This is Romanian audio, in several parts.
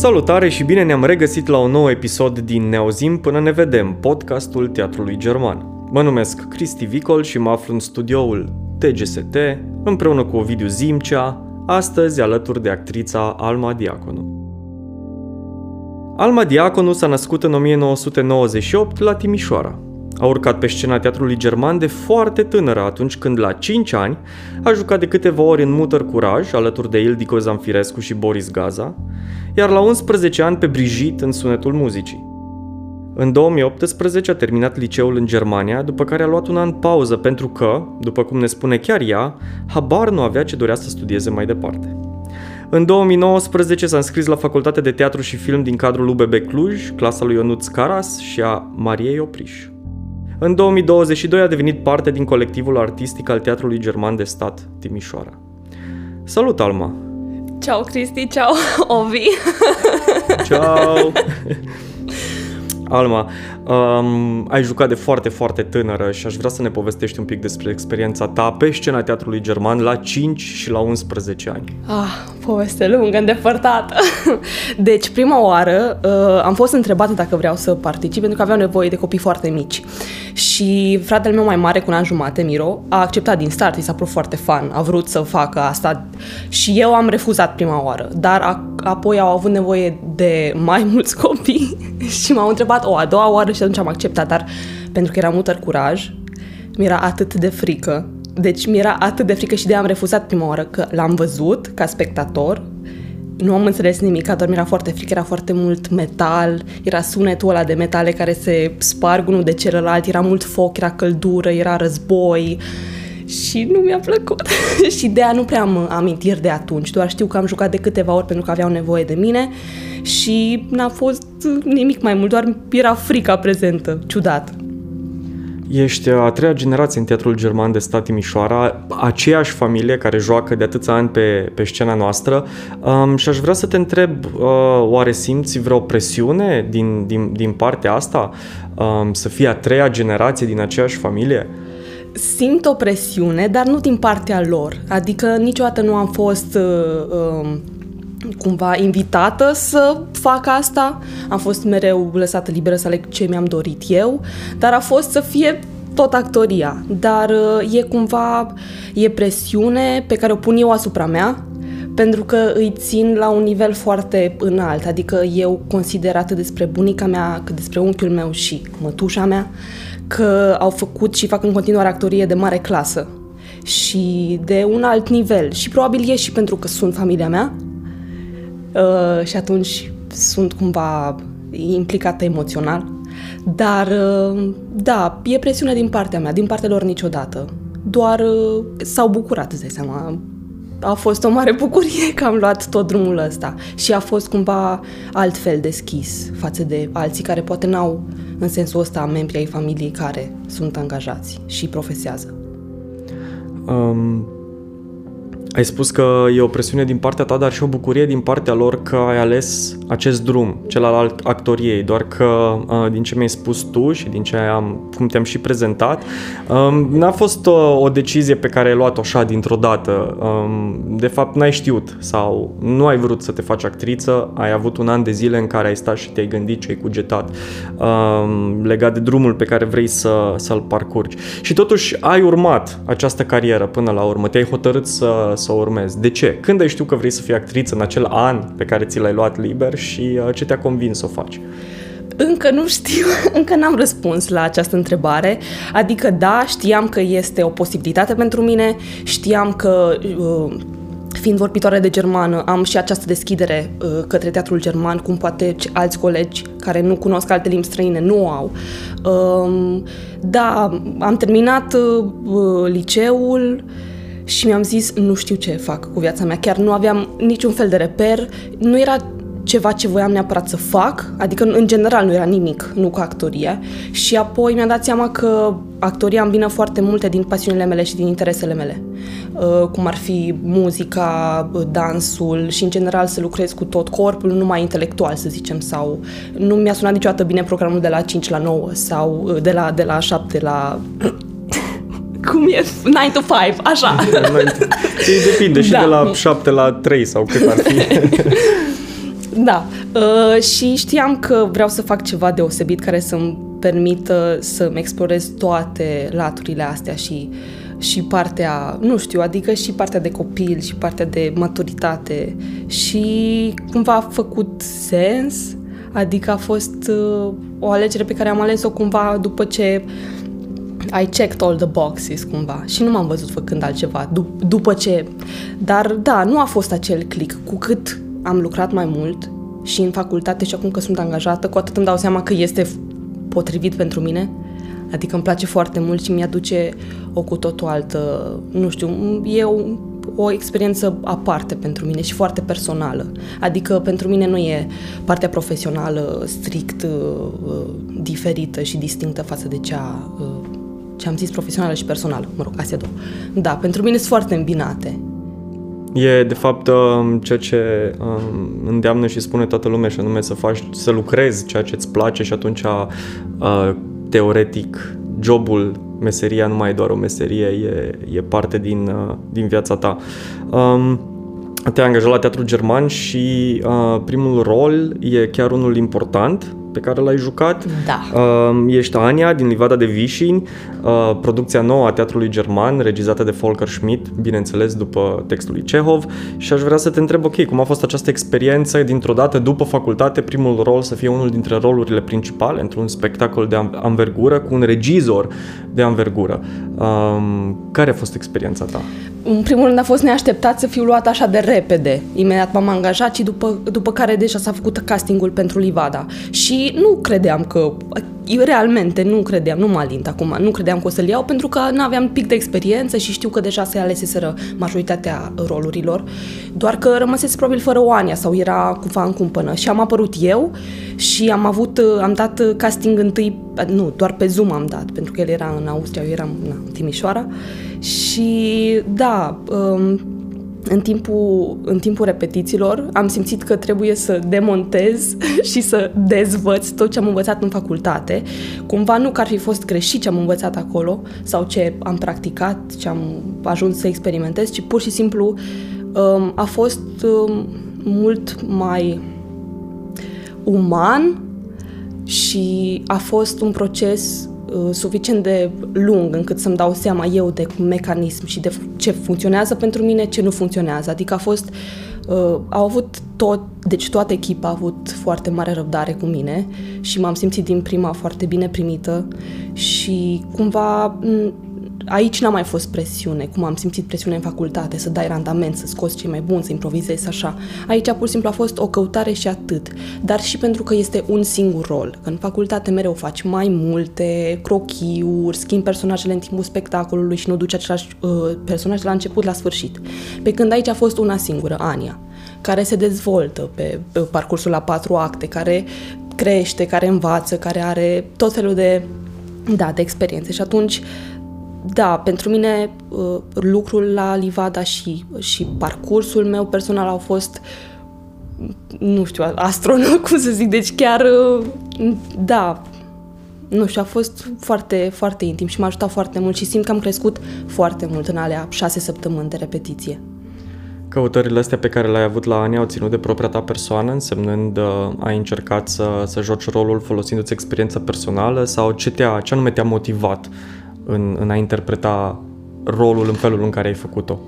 Salutare și bine ne-am regăsit la un nou episod din Neozim până ne vedem, podcastul Teatrului German. Mă numesc Cristi Vicol și mă aflu în studioul TGST împreună cu Ovidiu Zimcea, astăzi alături de actrița Alma Diaconu. Alma Diaconu s-a născut în 1998 la Timișoara. A urcat pe scena teatrului german de foarte tânără atunci când la 5 ani a jucat de câteva ori în Mutăr Curaj alături de Ildico Zamfirescu și Boris Gaza, iar la 11 ani pe Brigitte în Sunetul Muzicii. În 2018 a terminat liceul în Germania, după care a luat un an pauză pentru că, după cum ne spune chiar ea, habar nu avea ce dorea să studieze mai departe. În 2019 s-a înscris la Facultatea de Teatru și Film din cadrul UBB Cluj, clasa lui Ionuț Caras și a Mariei Opriș. În 2022 a devenit parte din colectivul artistic al Teatrului German de Stat Timișoara. Salut, Alma! Ciao, Cristi, ciao, Ovi! Ciao! Alma, um, ai jucat de foarte, foarte tânără și aș vrea să ne povestești un pic despre experiența ta pe scena teatrului german la 5 și la 11 ani. Ah, poveste lungă, îndepărtată. Deci, prima oară uh, am fost întrebată dacă vreau să particip pentru că aveau nevoie de copii foarte mici. Și fratele meu mai mare, cu un an jumate, Miro, a acceptat din start, i s-a părut foarte fan, a vrut să facă asta și eu am refuzat prima oară, dar a, apoi au avut nevoie de mai mulți copii și m-au întrebat o a doua oară și atunci am acceptat, dar pentru că era mută curaj, mi-era atât de frică. Deci mi-era atât de frică și de am refuzat prima oară că l-am văzut ca spectator, nu am înțeles nimic, doar mi-era foarte frică, era foarte mult metal, era sunetul ăla de metale care se sparg unul de celălalt, era mult foc, era căldură, era război. Și nu mi-a plăcut. și de aia nu prea am amintiri de atunci, doar știu că am jucat de câteva ori pentru că aveau nevoie de mine. Și n-a fost nimic mai mult, doar era frica prezentă, ciudată. Ești a treia generație în Teatrul German de Stat Timișoara, aceeași familie care joacă de atâția ani pe, pe scena noastră um, și aș vrea să te întreb, uh, oare simți vreo presiune din, din, din partea asta um, să fii a treia generație din aceeași familie? Simt o presiune, dar nu din partea lor. Adică niciodată nu am fost uh, uh, cumva invitată să fac asta. Am fost mereu lăsată liberă să aleg ce mi-am dorit eu, dar a fost să fie tot actoria. Dar uh, e cumva, e presiune pe care o pun eu asupra mea, pentru că îi țin la un nivel foarte înalt, adică eu consider atât despre bunica mea, cât despre unchiul meu și mătușa mea, că au făcut și fac în continuare actorie de mare clasă și de un alt nivel. Și probabil e și pentru că sunt familia mea, uh, și atunci sunt cumva implicată emoțional. Dar, uh, da, e presiune din partea mea, din partea lor niciodată. Doar uh, s-au bucurat, îți dai seama. A fost o mare bucurie că am luat tot drumul ăsta și a fost cumva altfel deschis față de alții care poate n-au în sensul ăsta membri ai familiei care sunt angajați și profesează. Um, ai spus că e o presiune din partea ta, dar și o bucurie din partea lor că ai ales acest drum, cel al actoriei, doar că uh, din ce mi-ai spus tu și din ce am, cum te-am și prezentat, um, n-a fost o, o decizie pe care ai luat-o așa dintr-o dată. Um, de fapt, n-ai știut sau nu ai vrut să te faci actriță, ai avut un an de zile în care ai stat și te-ai gândit ce ai cugetat um, legat de drumul pe care vrei să, să-l parcurgi. Și totuși ai urmat această carieră până la urmă, te-ai hotărât să să o urmezi. De ce? Când ai știut că vrei să fii actriță în acel an pe care ți l-ai luat liber și uh, ce te-a convins să o faci? Încă nu știu, încă n-am răspuns la această întrebare. Adică da, știam că este o posibilitate pentru mine, știam că uh, fiind vorbitoare de germană, am și această deschidere uh, către teatrul german, cum poate alți colegi care nu cunosc alte limbi străine nu au. Uh, da, am terminat uh, liceul, și mi-am zis, nu știu ce fac cu viața mea, chiar nu aveam niciun fel de reper, nu era ceva ce voiam neapărat să fac, adică în general nu era nimic, nu cu actorie. Și apoi mi-am dat seama că actoria îmbină foarte multe din pasiunile mele și din interesele mele, uh, cum ar fi muzica, dansul și în general să lucrez cu tot corpul, nu numai intelectual să zicem, sau nu mi-a sunat niciodată bine programul de la 5 la 9 sau uh, de la, de la 7 la cum e? 9 to 5, așa. Depinde și da. de la 7 la 3 sau cât ar fi. Da. Uh, și știam că vreau să fac ceva deosebit care să-mi permită să-mi explorez toate laturile astea și și partea, nu știu, adică și partea de copil și partea de maturitate și cumva a făcut sens, adică a fost uh, o alegere pe care am ales-o cumva după ce I checked all the boxes cumva și nu m-am văzut făcând altceva dup- după ce, dar da, nu a fost acel click, cu cât am lucrat mai mult și în facultate și acum că sunt angajată, cu atât îmi dau seama că este potrivit pentru mine. Adică îmi place foarte mult și mi-aduce o cu totul altă, nu știu, e o, o experiență aparte pentru mine și foarte personală. Adică pentru mine nu e partea profesională strict uh, diferită și distinctă față de cea uh, ce am zis profesională și personală, mă rog, astea două. Da, pentru mine sunt foarte îmbinate. E, de fapt, um, ceea ce um, îndeamnă și spune toată lumea, și anume să faci, să lucrezi ceea ce îți place și atunci, uh, teoretic, jobul, meseria nu mai e doar o meserie, e, e parte din, uh, din viața ta. Um, te-ai angajat la Teatru German și uh, primul rol e chiar unul important pe care l-ai jucat. Da. Uh, ești Ania din Livada de Vișini, uh, producția nouă a Teatrului German, regizată de Volker Schmidt, bineînțeles după textul lui Cehov și aș vrea să te întreb, ok, cum a fost această experiență dintr-o dată după facultate, primul rol să fie unul dintre rolurile principale într-un spectacol de anvergură cu un regizor de anvergură. Um, care a fost experiența ta? În primul rând a fost neașteptat să fiu luat așa de repede. Imediat m-am angajat și după, după care deja s-a făcut castingul pentru Livada. Și nu credeam că eu realmente nu credeam, nu mă alint acum, nu credeam că o să-l iau pentru că nu aveam pic de experiență și știu că deja se aleseseră majoritatea rolurilor, doar că rămăsese probabil fără o Ania sau era cumva în cumpănă și am apărut eu și am avut, am dat casting întâi, nu, doar pe Zoom am dat, pentru că el era în Austria, eu eram na, în Timișoara și da, um, în timpul, în timpul repetițiilor am simțit că trebuie să demontez și să dezvăț tot ce am învățat în facultate. Cumva nu că ar fi fost greșit ce am învățat acolo sau ce am practicat, ce am ajuns să experimentez, ci pur și simplu um, a fost um, mult mai uman și a fost un proces Uh, suficient de lung încât să-mi dau seama eu de mecanism și de ce funcționează pentru mine, ce nu funcționează. Adică a fost, uh, au avut tot, deci toată echipa a avut foarte mare răbdare cu mine și m-am simțit din prima foarte bine primită și cumva aici n-a mai fost presiune, cum am simțit presiune în facultate, să dai randament, să scoți cei mai buni, să improvizezi așa. Aici pur și simplu a fost o căutare și atât, dar și pentru că este un singur rol. Că în facultate mereu faci mai multe crochiuri, schimbi personajele în timpul spectacolului și nu duci același uh, personaj de la început la sfârșit. Pe când aici a fost una singură, Ania, care se dezvoltă pe, pe parcursul la patru acte, care crește, care învață, care are tot felul de da, de experiențe și atunci da, pentru mine uh, lucrul la Livada și, și parcursul meu personal au fost nu știu, astronom, cum să zic, deci chiar, uh, da, nu știu, a fost foarte, foarte intim și m-a ajutat foarte mult și simt că am crescut foarte mult în alea șase săptămâni de repetiție. Căutările astea pe care le-ai avut la ani au ținut de propria ta persoană, însemnând uh, ai încercat să, să joci rolul folosindu-ți experiența personală sau ce, te-a, ce anume te-a motivat în, în a interpreta rolul în felul în care ai făcut-o.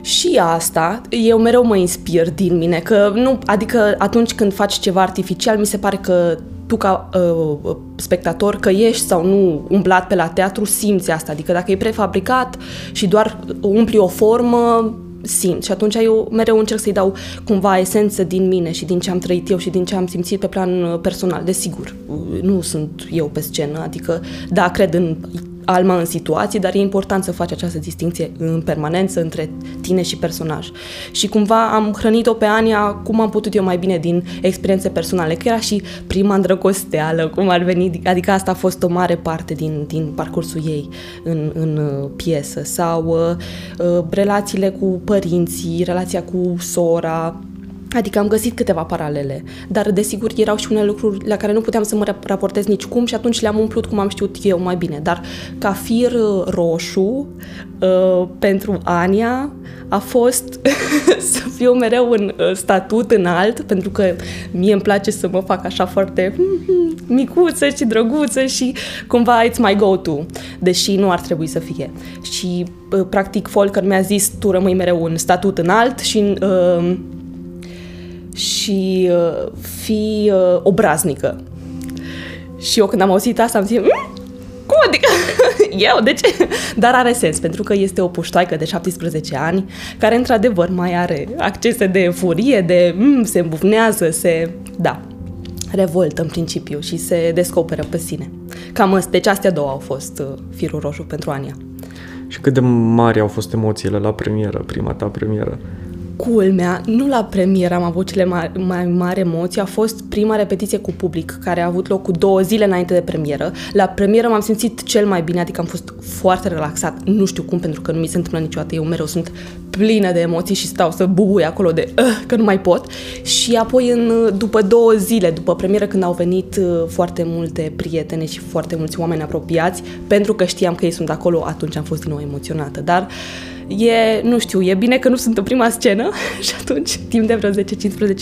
Și asta, eu mereu mă inspir din mine, că nu, adică atunci când faci ceva artificial, mi se pare că tu ca uh, spectator, că ești sau nu umblat pe la teatru, simți asta. Adică dacă e prefabricat și doar umpli o formă, simt. Și atunci eu mereu încerc să-i dau cumva esență din mine și din ce am trăit eu și din ce am simțit pe plan uh, personal. Desigur, nu sunt eu pe scenă, adică da, cred în alma în situații, dar e important să faci această distinție în permanență între tine și personaj. Și cumva am hrănit-o pe Ania cum am putut eu mai bine din experiențe personale, că era și prima îndrăgosteală, cum ar veni, adică asta a fost o mare parte din, din parcursul ei în, în uh, piesă, sau uh, uh, relațiile cu părinții, relația cu sora, Adică am găsit câteva paralele, dar desigur erau și unele lucruri la care nu puteam să mă raportez nici cum și atunci le-am umplut cum am știut eu mai bine. Dar ca fir uh, roșu uh, pentru Ania a fost să fiu mereu în uh, statut înalt, pentru că mie îmi place să mă fac așa foarte micuță și drăguță și cumva it's my go-to, deși nu ar trebui să fie. Și practic Folker mi-a zis tu rămâi mereu în statut înalt și uh, și uh, fi uh, obraznică. Și eu când am auzit asta am zis, mm? cum adică? eu, de ce? Dar are sens, pentru că este o puștoaică de 17 ani care într-adevăr mai are accese de furie, de mm, se îmbufnează, se... da, revoltă în principiu și se descoperă pe sine. Cam asta, deci astea două au fost uh, firul roșu pentru Ania. Și cât de mari au fost emoțiile la premieră, prima ta premieră? Culmea, nu la premieră am avut cele mai, mai mari emoții, a fost prima repetiție cu public, care a avut loc cu două zile înainte de premieră. La premieră m-am simțit cel mai bine, adică am fost foarte relaxat, nu știu cum, pentru că nu mi se întâmplă niciodată, eu mereu sunt plină de emoții și stau să bubui acolo de uh, că nu mai pot. Și apoi, în, după două zile, după premieră, când au venit uh, foarte multe prietene și foarte mulți oameni apropiați, pentru că știam că ei sunt acolo, atunci am fost din nou emoționată. Dar uh, e, nu știu, e bine că nu sunt în prima scenă și atunci, timp de vreo 10-15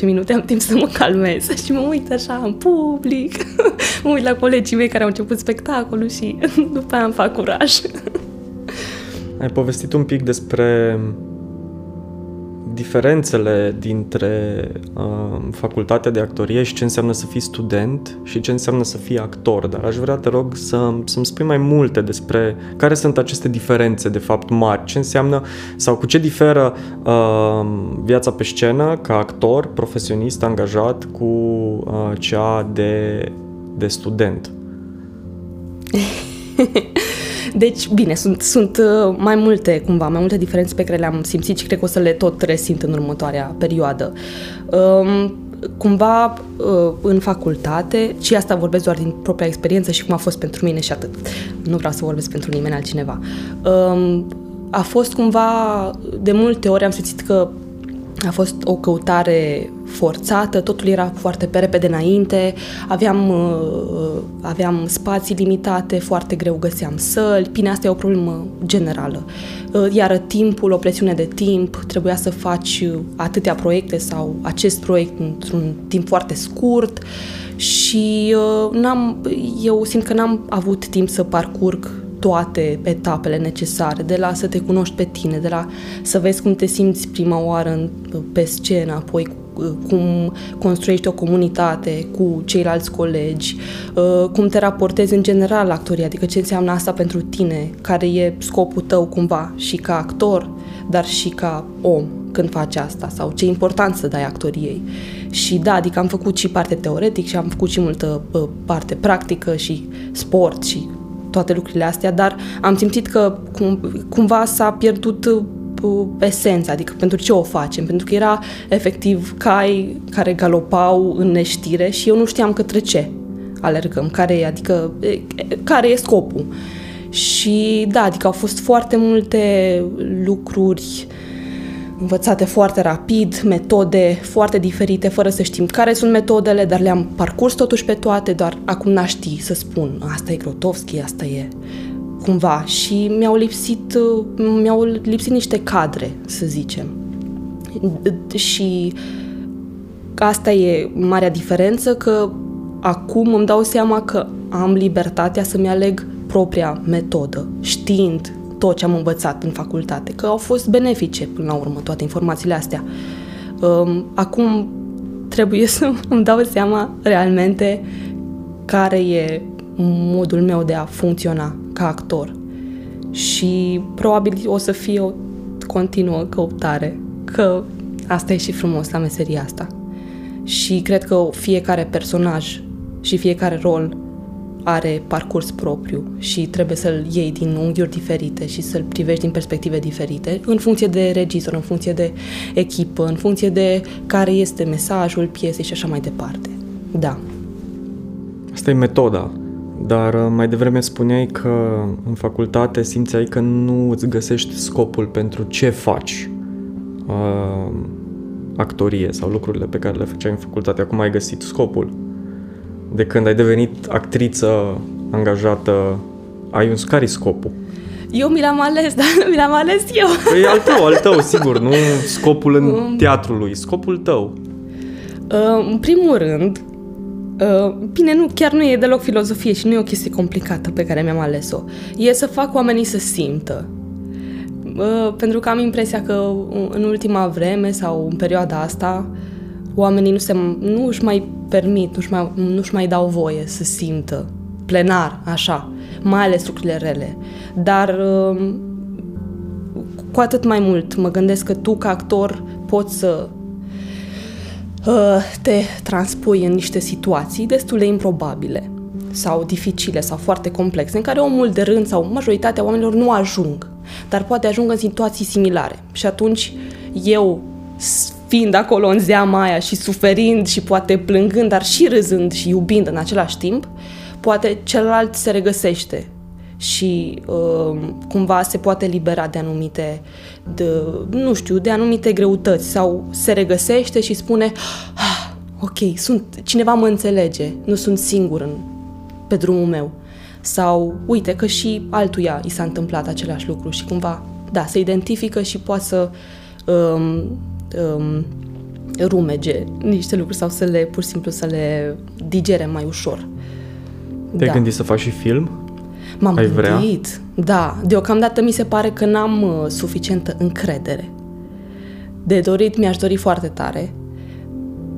minute, am timp să mă calmez și mă uit așa în public, mă uit la colegii mei care au început spectacolul și după aia îmi fac curaj. Ai povestit un pic despre diferențele dintre uh, facultatea de actorie și ce înseamnă să fii student și ce înseamnă să fii actor, dar aș vrea, te rog, să, să-mi spui mai multe despre care sunt aceste diferențe, de fapt, mari, ce înseamnă sau cu ce diferă uh, viața pe scenă ca actor, profesionist, angajat cu uh, cea de, de student. Deci, bine, sunt, sunt uh, mai multe, cumva, mai multe diferențe pe care le-am simțit și cred că o să le tot resimt în următoarea perioadă. Um, cumva uh, în facultate, și asta vorbesc doar din propria experiență și cum a fost pentru mine și atât. Nu vreau să vorbesc pentru nimeni altcineva. Um, a fost cumva, de multe ori am simțit că a fost o căutare forțată, totul era foarte pe repede înainte, aveam, uh, aveam spații limitate, foarte greu găseam săli, bine, asta e o problemă generală. Uh, iar timpul, o presiune de timp, trebuia să faci atâtea proiecte sau acest proiect într-un timp foarte scurt. Și uh, n-am, eu simt că n-am avut timp să parcurg toate etapele necesare, de la să te cunoști pe tine, de la să vezi cum te simți prima oară în, pe scenă, apoi cum construiești o comunitate cu ceilalți colegi, uh, cum te raportezi în general la actorie, adică ce înseamnă asta pentru tine, care e scopul tău cumva și ca actor, dar și ca om când faci asta sau ce importanță dai actoriei. Și da, adică am făcut și parte teoretic și am făcut și multă uh, parte practică și sport și toate lucrurile astea, dar am simțit că cum, cumva s-a pierdut uh, esența, adică pentru ce o facem, pentru că era efectiv cai care galopau în neștire și eu nu știam către ce alergăm, care e, adică care e scopul. Și da, adică au fost foarte multe lucruri învățate foarte rapid, metode foarte diferite, fără să știm care sunt metodele, dar le-am parcurs totuși pe toate, doar acum n-aș ști să spun, asta e Grotowski, asta e cumva. Și mi-au lipsit, mi-au lipsit niște cadre, să zicem. Și asta e marea diferență, că acum îmi dau seama că am libertatea să-mi aleg propria metodă, știind tot ce am învățat în facultate, că au fost benefice până la urmă toate informațiile astea. Um, acum trebuie să îmi dau seama realmente care e modul meu de a funcționa ca actor. Și probabil o să fie o continuă căutare, că asta e și frumos la meseria asta. Și cred că fiecare personaj și fiecare rol are parcurs propriu și trebuie să-l iei din unghiuri diferite și să-l privești din perspective diferite, în funcție de regizor, în funcție de echipă, în funcție de care este mesajul piesei și așa mai departe. Da. Asta e metoda. Dar uh, mai devreme spuneai că în facultate simțeai că nu îți găsești scopul pentru ce faci. Uh, actorie sau lucrurile pe care le făceai în facultate? Acum ai găsit scopul? De când ai devenit actriță angajată, ai un scari scopul? Eu mi l-am ales, dar mi l-am ales eu. Păi al tău, al tău, sigur, nu scopul în teatrului, scopul tău. Uh, în primul rând, uh, bine, nu, chiar nu e deloc filozofie și nu e o chestie complicată pe care mi-am ales-o. E să fac oamenii să simtă. Uh, pentru că am impresia că în ultima vreme sau în perioada asta oamenii nu, se, nu își mai permit, nu își mai, nu își mai dau voie să simtă plenar, așa, mai ales lucrurile rele. Dar uh, cu atât mai mult mă gândesc că tu ca actor poți să uh, te transpui în niște situații destul de improbabile sau dificile sau foarte complexe, în care omul de rând sau majoritatea oamenilor nu ajung, dar poate ajung în situații similare. Și atunci eu, fiind acolo în zeama aia și suferind și poate plângând, dar și râzând și iubind în același timp, poate celălalt se regăsește și uh, cumva se poate libera de anumite, de, nu știu, de anumite greutăți sau se regăsește și spune ah, ok, sunt, cineva mă înțelege, nu sunt singur în, pe drumul meu. Sau uite că și altuia i s-a întâmplat același lucru și cumva, da, se identifică și poate să um, um, rumege niște lucruri sau să le, pur și simplu, să le digere mai ușor. Te-ai da. gândit să faci și film? M-am Ai gândit, vrea? da. Deocamdată mi se pare că n-am uh, suficientă încredere. De dorit mi-aș dori foarte tare,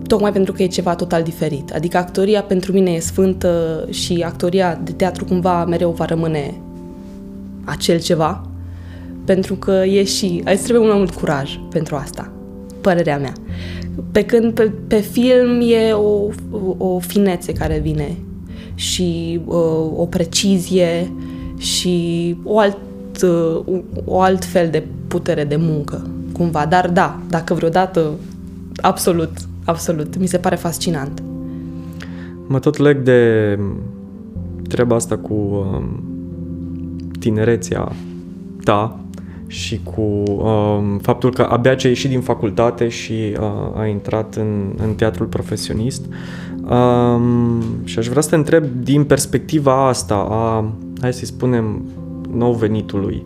tocmai pentru că e ceva total diferit. Adică actoria pentru mine e sfântă și actoria de teatru cumva mereu va rămâne acel ceva, pentru că e și... Îți trebuie mult mai mult curaj pentru asta, părerea mea. Pe când pe, pe film e o, o, o finețe care vine și uh, o precizie și o alt, uh, o alt fel de putere de muncă, cumva. Dar da, dacă vreodată, absolut, absolut, mi se pare fascinant. Mă tot leg de treaba asta cu uh, tinerețea ta și cu uh, faptul că abia ce ai ieșit din facultate și uh, ai intrat în, în teatrul profesionist. Um, și aș vrea să te întreb din perspectiva asta a, hai să spunem, nou venitului,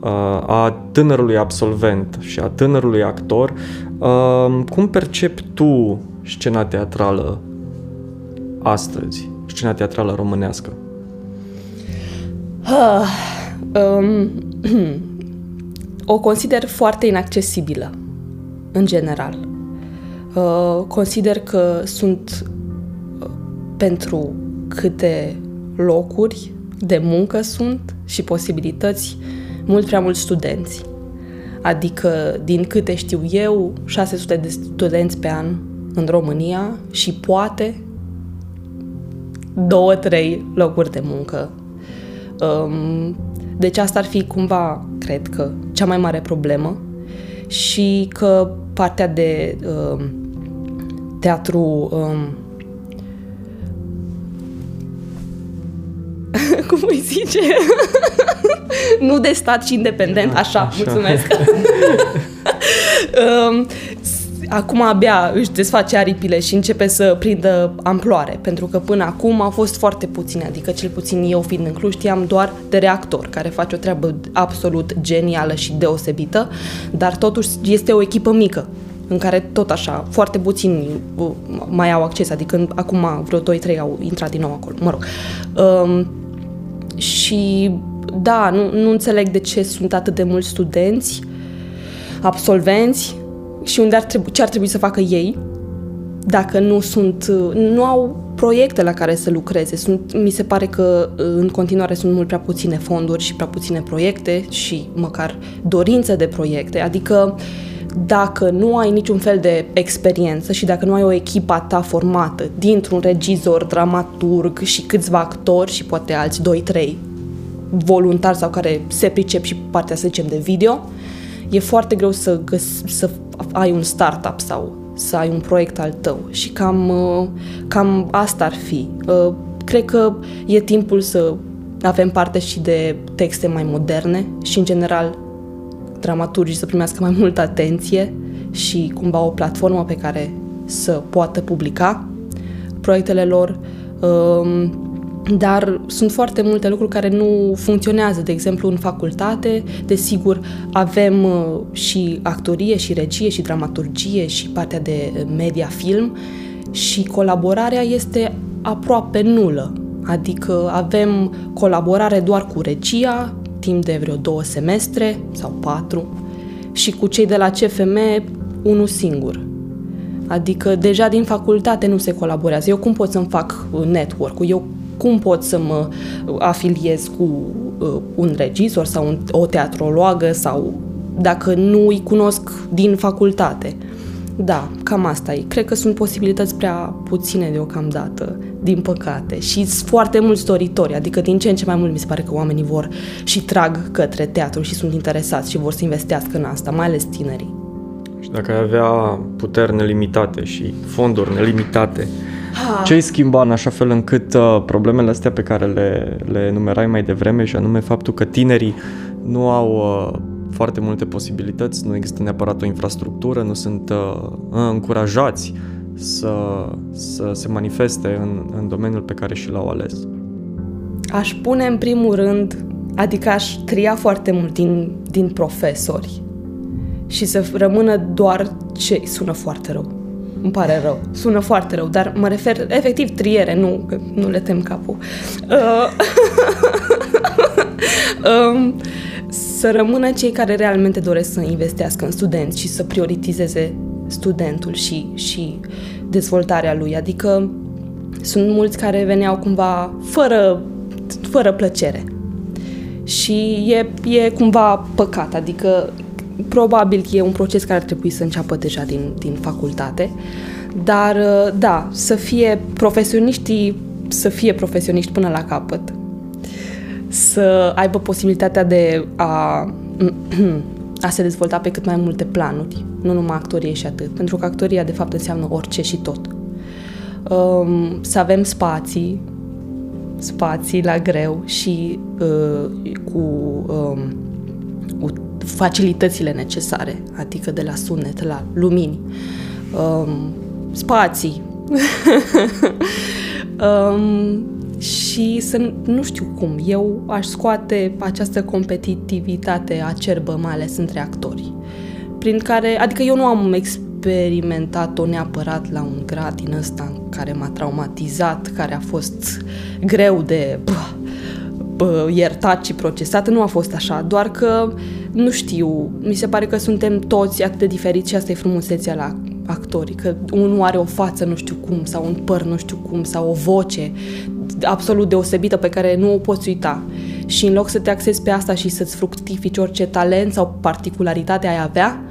uh, a tânărului absolvent și a tânărului actor, uh, cum percepi tu scena teatrală astăzi, scena teatrală românească? Uh, um, o consider foarte inaccesibilă, în general. Uh, consider că sunt pentru câte locuri de muncă sunt și posibilități mult prea mulți studenți. Adică, din câte știu eu, 600 de studenți pe an în România și poate două, trei locuri de muncă. Um, deci asta ar fi cumva, cred că, cea mai mare problemă și că partea de um, teatru um, cum îi zice? nu de stat și independent, așa, așa. mulțumesc. um, acum abia își desface aripile și începe să prindă amploare, pentru că până acum au fost foarte puține, adică cel puțin eu fiind în Cluj știam doar de reactor, care face o treabă absolut genială și deosebită, dar totuși este o echipă mică, în care tot așa, foarte puțini uh, mai au acces, adică acum vreo 2-3 au intrat din nou acolo, mă rog. Um, și da, nu, nu înțeleg de ce sunt atât de mulți studenți, absolvenți și unde ar trebui, ce ar trebui să facă ei dacă nu sunt, nu au proiecte la care să lucreze. Sunt, mi se pare că în continuare sunt mult prea puține fonduri și prea puține proiecte și măcar dorință de proiecte. Adică dacă nu ai niciun fel de experiență și dacă nu ai o echipă ta formată dintr-un regizor, dramaturg și câțiva actori și poate alți 2-3 voluntari sau care se pricep și partea, să zicem, de video, e foarte greu să, găs- să ai un startup sau să ai un proiect al tău și cam, uh, cam asta ar fi. Uh, cred că e timpul să avem parte și de texte mai moderne și, în general, dramaturgii să primească mai multă atenție și cumva o platformă pe care să poată publica proiectele lor. Um, dar sunt foarte multe lucruri care nu funcționează. De exemplu, în facultate, desigur, avem uh, și actorie, și regie, și dramaturgie, și partea de media film și colaborarea este aproape nulă. Adică avem colaborare doar cu regia, timp de vreo două semestre sau patru, și cu cei de la CFM unul singur. Adică deja din facultate nu se colaborează. Eu cum pot să-mi fac network-ul? Eu cum pot să mă afiliez cu uh, un regizor sau un, o teatrologă sau dacă nu îi cunosc din facultate. Da, cam asta e. Cred că sunt posibilități prea puține deocamdată, din păcate. Și sunt foarte mulți doritori, adică din ce în ce mai mult mi se pare că oamenii vor și trag către teatru și sunt interesați și vor să investească în asta, mai ales tinerii. Și dacă ai avea puteri nelimitate și fonduri nelimitate, ce ai schimba în așa fel încât uh, problemele astea pe care le, le enumerai mai devreme și anume faptul că tinerii nu au uh, foarte multe posibilități, nu există neapărat o infrastructură, nu sunt uh, încurajați să, să se manifeste în, în domeniul pe care și l-au ales? Aș pune în primul rând, adică aș tria foarte mult din, din profesori și să rămână doar ce sună foarte rău îmi pare rău. Sună foarte rău, dar mă refer efectiv triere, nu, că nu le tem capul. Uh, um, să rămână cei care realmente doresc să investească în studenți și să prioritizeze studentul și, și dezvoltarea lui. Adică sunt mulți care veneau cumva fără, fără plăcere. Și e, e cumva păcat, adică probabil e un proces care ar trebui să înceapă deja din, din facultate, dar uh, da, să fie profesioniștii, să fie profesioniști până la capăt, să aibă posibilitatea de a, a se dezvolta pe cât mai multe planuri, nu numai actorie și atât, pentru că actoria de fapt înseamnă orice și tot. Um, să avem spații, spații la greu și uh, cu um, facilitățile necesare, adică de la sunet, la lumini, um, spații. um, și să nu știu cum, eu aș scoate această competitivitate acerbă, mai ales între actori, prin care, adică eu nu am experimentat-o neapărat la un grad din ăsta care m-a traumatizat, care a fost greu de bă, bă, iertat și procesat, nu a fost așa, doar că nu știu, mi se pare că suntem toți atât de diferiți și asta e frumusețea la actori, că unul are o față nu știu cum, sau un păr nu știu cum, sau o voce absolut deosebită pe care nu o poți uita. Și în loc să te axezi pe asta și să-ți fructifici orice talent sau particularitate ai avea,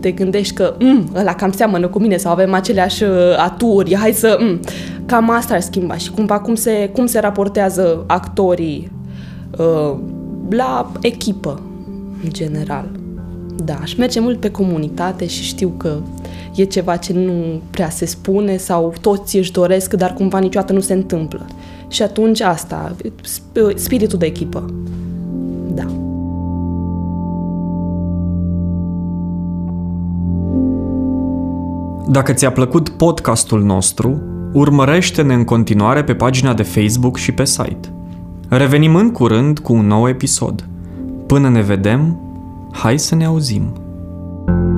te gândești că mm, ăla cam seamănă cu mine sau avem aceleași uh, aturi, hai să... Mm, cam asta ar schimba și cumva cum se, cum se raportează actorii uh, la echipă, în general. Da, aș merge mult pe comunitate și știu că e ceva ce nu prea se spune sau toți își doresc, dar cumva niciodată nu se întâmplă. Și atunci asta, spiritul de echipă. Da. Dacă ți-a plăcut podcastul nostru, urmărește-ne în continuare pe pagina de Facebook și pe site. Revenim în curând cu un nou episod – Până ne vedem, hai să ne auzim! thank you